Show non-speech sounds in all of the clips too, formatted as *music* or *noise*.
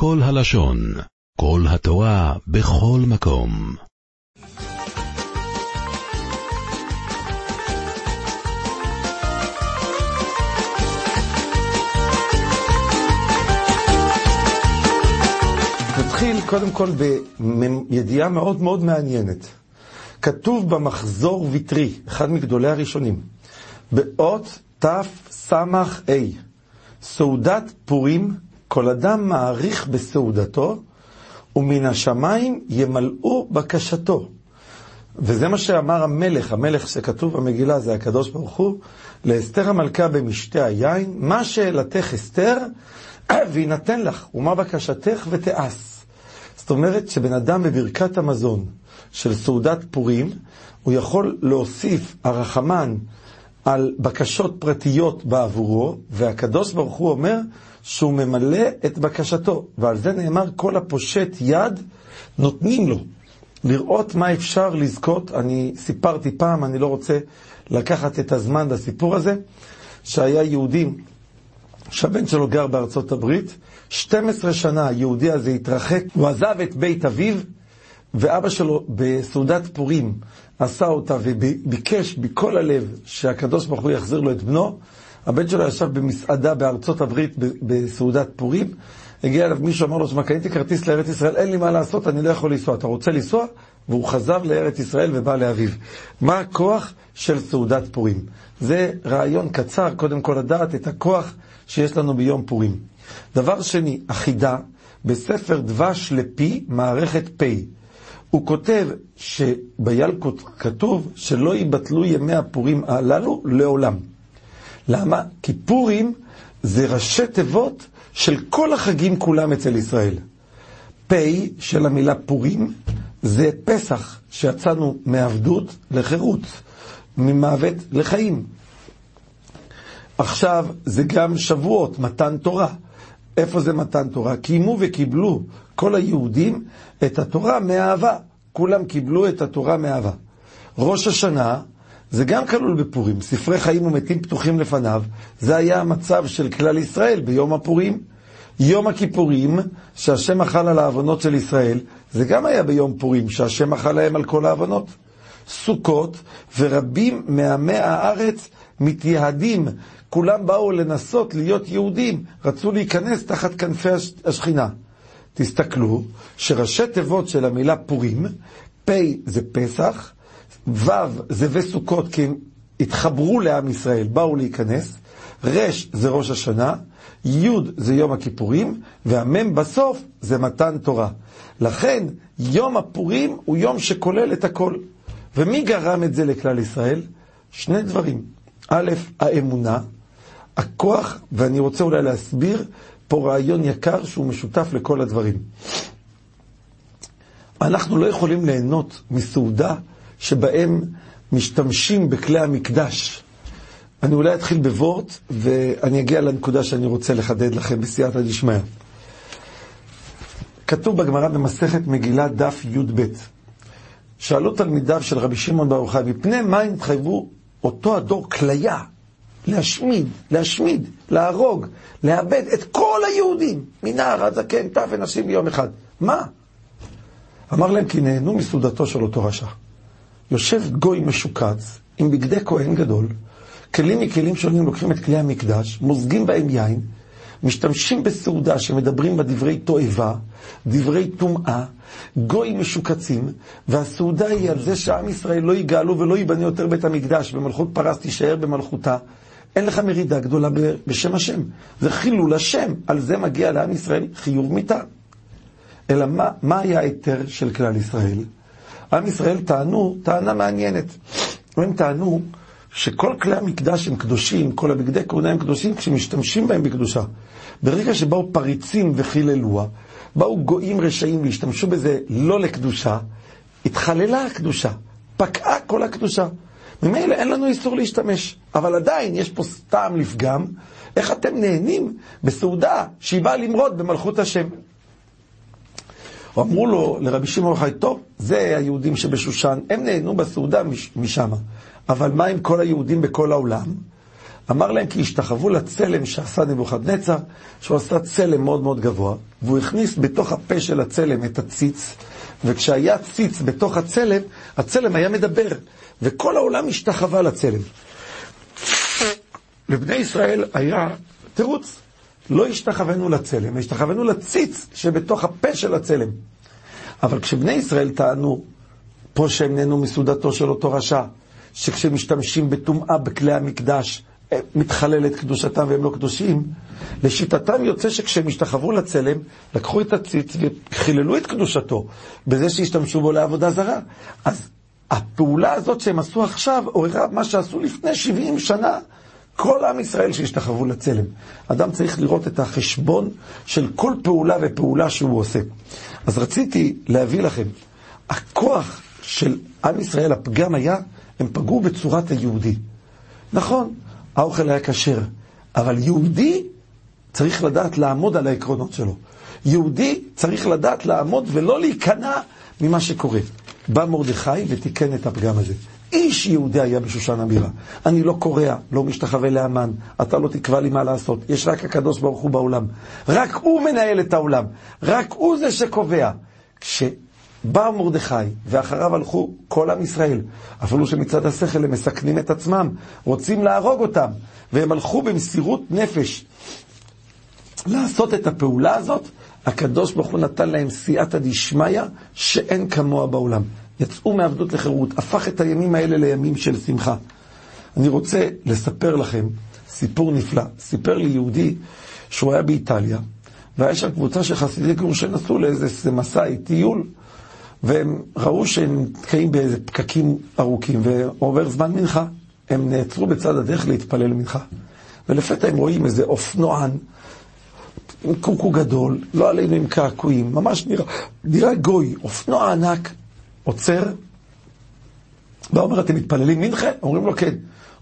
כל הלשון, כל התורה, בכל מקום. נתחיל קודם כל בידיעה מאוד מאוד מעניינת. כתוב במחזור ויטרי, אחד מגדולי הראשונים, באות תס"ה, סעודת פורים, כל אדם מעריך בסעודתו, ומן השמיים ימלאו בקשתו. וזה מה שאמר המלך, המלך שכתוב במגילה זה הקדוש ברוך הוא, לאסתר המלכה במשתה היין, מה שאלתך אסתר, *clears throat* ויינתן לך, ומה בקשתך ותעש. זאת אומרת שבן אדם בברכת המזון של סעודת פורים, הוא יכול להוסיף הרחמן על בקשות פרטיות בעבורו, והקדוש ברוך הוא אומר שהוא ממלא את בקשתו, ועל זה נאמר כל הפושט יד נותנים לו. לראות מה אפשר לזכות, אני סיפרתי פעם, אני לא רוצה לקחת את הזמן לסיפור הזה, שהיה יהודי שהבן שלו גר בארצות הברית, 12 שנה היהודי הזה התרחק, הוא עזב את בית אביו, ואבא שלו בסעודת פורים עשה אותה וביקש מכל הלב שהקדוש ברוך הוא יחזיר לו את בנו. הבן שלו ישב במסעדה בארצות הברית בסעודת פורים, הגיע אליו מישהו, אמר לו, שמע, קניתי כרטיס לארץ ישראל, אין לי מה לעשות, אני לא יכול לנסוע. אתה רוצה לנסוע? והוא חזר לארץ ישראל ובא לאביו. מה הכוח של סעודת פורים? זה רעיון קצר, קודם כל לדעת את הכוח שיש לנו ביום פורים. דבר שני, אחידה, בספר דבש לפי, מערכת פ'. הוא כותב שבילקוט כתוב שלא ייבטלו ימי הפורים הללו לעולם. למה? כי פורים זה ראשי תיבות של כל החגים כולם אצל ישראל. פ' של המילה פורים זה פסח, שיצאנו מעבדות לחירות, ממוות לחיים. עכשיו זה גם שבועות, מתן תורה. איפה זה מתן תורה? קיימו וקיבלו כל היהודים את התורה מאהבה. כולם קיבלו את התורה מאהבה. ראש השנה זה גם כלול בפורים. ספרי חיים ומתים פתוחים לפניו. זה היה המצב של כלל ישראל ביום הפורים. יום הכיפורים, שהשם אכל על העוונות של ישראל, זה גם היה ביום פורים, שהשם אכל להם על כל העוונות. סוכות, ורבים מעמי הארץ מתייהדים. כולם באו לנסות להיות יהודים, רצו להיכנס תחת כנפי השכינה. תסתכלו, שראשי תיבות של המילה פורים, פ' זה פסח, ו' זה וסוכות, כי הם התחברו לעם ישראל, באו להיכנס, ר' זה ראש השנה, י' זה יום הכיפורים, והמ' בסוף זה מתן תורה. לכן, יום הפורים הוא יום שכולל את הכל. ומי גרם את זה לכלל ישראל? שני דברים. א', האמונה, הכוח, ואני רוצה אולי להסביר פה רעיון יקר שהוא משותף לכל הדברים. אנחנו לא יכולים ליהנות מסעודה שבהם משתמשים בכלי המקדש. אני אולי אתחיל בוורט, ואני אגיע לנקודה שאני רוצה לחדד לכם בסייעתא דשמיא. כתוב בגמרא במסכת מגילה דף י"ב. שאלו תלמידיו של רבי שמעון בר יוחאי, מפני מה התחייבו אותו הדור כליה להשמיד, להשמיד, להרוג, לאבד את כל היהודים, מנער עד זקן, טף ונשים ביום אחד. מה? אמר להם כי נהנו מסעודתו של אותו רשע. יושב גוי משוקץ עם בגדי כהן גדול, כלים מכלים שונים לוקחים את כלי המקדש, מוזגים בהם יין, משתמשים בסעודה שמדברים בה דברי תועבה, דברי טומאה, גוי משוקצים, והסעודה היא על זה שעם ישראל לא יגאלו ולא ייבנה יותר בית המקדש, ומלכות פרס תישאר במלכותה. אין לך מרידה גדולה בשם השם. זה חילול השם. על זה מגיע לעם ישראל חיוב מיתה. אלא מה, מה היה ההיתר של כלל ישראל? עם ישראל טענו טענה מעניינת. הם טענו שכל כלי המקדש הם קדושים, כל הבגדי כהונה הם קדושים כשמשתמשים בהם בקדושה. ברגע שבאו פריצים וחיללוה, באו גויים רשעים והשתמשו בזה לא לקדושה, התחללה הקדושה, פקעה כל הקדושה. ממילא אין לנו איסור להשתמש, אבל עדיין יש פה טעם לפגם, איך אתם נהנים בסעודה שהיא באה למרוד במלכות השם. אמרו לו, לרבי שמעון חי, טוב, זה היהודים שבשושן, הם נהנו בסעודה משם, אבל מה עם כל היהודים בכל העולם? אמר להם כי השתחוו לצלם שעשה נבוכדנצר, שהוא עשה צלם מאוד מאוד גבוה, והוא הכניס בתוך הפה של הצלם את הציץ, וכשהיה ציץ בתוך הצלם, הצלם היה מדבר, וכל העולם השתחווה לצלם. לבני ישראל היה תירוץ, לא השתחווינו לצלם, השתחווינו לציץ שבתוך הפה של הצלם. אבל כשבני ישראל טענו, פה שהם נהנו מסעודתו של אותו רשע, שכשמשתמשים בטומאה בכלי המקדש, מתחללת קדושתם והם לא קדושים, לשיטתם יוצא שכשהם השתחוו לצלם, לקחו את הציץ וחיללו את קדושתו, בזה שהשתמשו בו לעבודה זרה. אז הפעולה הזאת שהם עשו עכשיו, עוררה מה שעשו לפני 70 שנה, כל עם ישראל שהשתחוו לצלם. אדם צריך לראות את החשבון של כל פעולה ופעולה שהוא עושה. אז רציתי להביא לכם, הכוח של עם ישראל, הפגם היה, הם פגעו בצורת היהודי. נכון, האוכל היה כשר, אבל יהודי צריך לדעת לעמוד על העקרונות שלו. יהודי צריך לדעת לעמוד ולא להיכנע ממה שקורה. בא מרדכי ותיקן את הפגם הזה. איש יהודי היה בשושן הבירה. אני לא קורע, לא משתחווה לאמן, אתה לא תקבע לי מה לעשות. יש רק הקדוש ברוך הוא בעולם. רק הוא מנהל את העולם. רק הוא זה שקובע. כשבא מרדכי ואחריו הלכו כל עם ישראל, אפילו שמצד השכל הם מסכנים את עצמם, רוצים להרוג אותם, והם הלכו במסירות נפש לעשות את הפעולה הזאת, הקדוש ברוך הוא נתן להם סייעתא דשמיא שאין כמוה בעולם. יצאו מעבדות לחירות, הפך את הימים האלה לימים של שמחה. אני רוצה לספר לכם סיפור נפלא. סיפר לי יהודי שהוא היה באיטליה, והיה שם קבוצה של חסידי גור שנסעו לאיזה מסע, טיול, והם ראו שהם נתקעים באיזה פקקים ארוכים, ועובר זמן מנחה. הם נעצרו בצד הדרך להתפלל מנחה. ולפתע הם רואים איזה אופנוען, עם קוקו גדול, לא עלינו עם קעקועים, ממש נראה, נראה גוי, אופנוע ענק, עוצר, בא אומר, אתם מתפללים מנחה? אומרים לו, כן.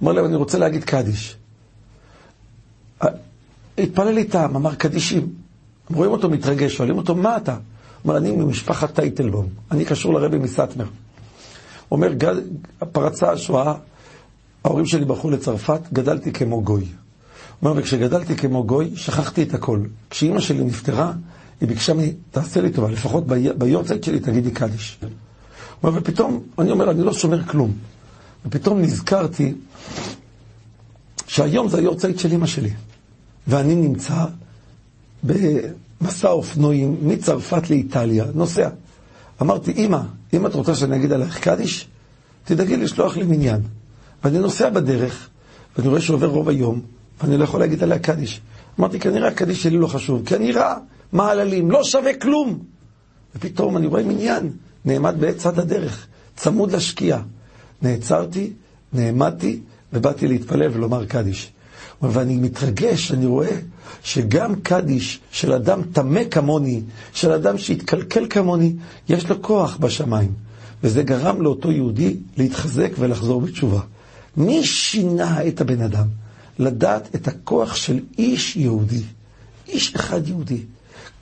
אומר להם, אני רוצה להגיד קדיש. התפלל איתם, אמר קדישים. רואים אותו מתרגש, שואלים אותו, מה אתה? אומר, אני ממשפחת טייטלבום, אני קשור לרבי מסטמר. אומר, פרצה השואה, ההורים שלי ברחו לצרפת, גדלתי כמו גוי. אומר, וכשגדלתי כמו גוי, שכחתי את הכל. כשאימא שלי נפטרה, היא ביקשה ממני, תעשה לי טובה, לפחות ביורצייט שלי תגידי קדיש. אומר, ופתאום, אני אומר, אני לא שומר כלום. ופתאום נזכרתי שהיום זה היורצייט של אימא שלי. ואני נמצא במסע אופנועים מצרפת לאיטליה, נוסע. אמרתי, אמא, אם את רוצה שאני אגיד עלייך קדיש, תדאגי לשלוח לי מניין. ואני נוסע בדרך, ואני רואה שעובר רוב היום, ואני לא יכול להגיד עליה קדיש. אמרתי, כנראה הקדיש שלי לא חשוב, כי אני רע, מעללים, לא שווה כלום. ופתאום אני רואה מניין, נעמד בצד הדרך, צמוד לשקיעה. נעצרתי, נעמדתי, ובאתי להתפלל ולומר קדיש. ואני מתרגש, אני רואה שגם קדיש של אדם טמא כמוני, של אדם שהתקלקל כמוני, יש לו כוח בשמיים. וזה גרם לאותו יהודי להתחזק ולחזור בתשובה. מי שינה את הבן אדם? לדעת את הכוח של איש יהודי. איש אחד יהודי.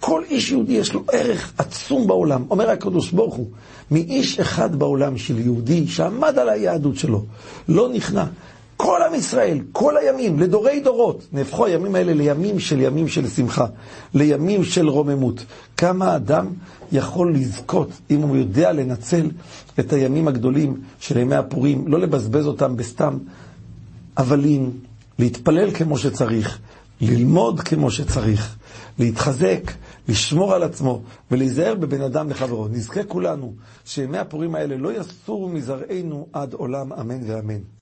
כל איש יהודי יש לו ערך עצום בעולם. אומר הקדוש ברוך הוא, מאיש אחד בעולם של יהודי שעמד על היהדות שלו, לא נכנע. כל עם ישראל, כל הימים, לדורי דורות, נהפכו הימים האלה לימים של ימים של שמחה, לימים של רוממות. כמה אדם יכול לזכות, אם הוא יודע לנצל את הימים הגדולים של ימי הפורים, לא לבזבז אותם בסתם הבלים, להתפלל כמו שצריך, ללמוד כמו שצריך, להתחזק, לשמור על עצמו ולהיזהר בבן אדם לחברו. נזכה כולנו שימי הפורים האלה לא יסורו מזרענו עד עולם אמן ואמן.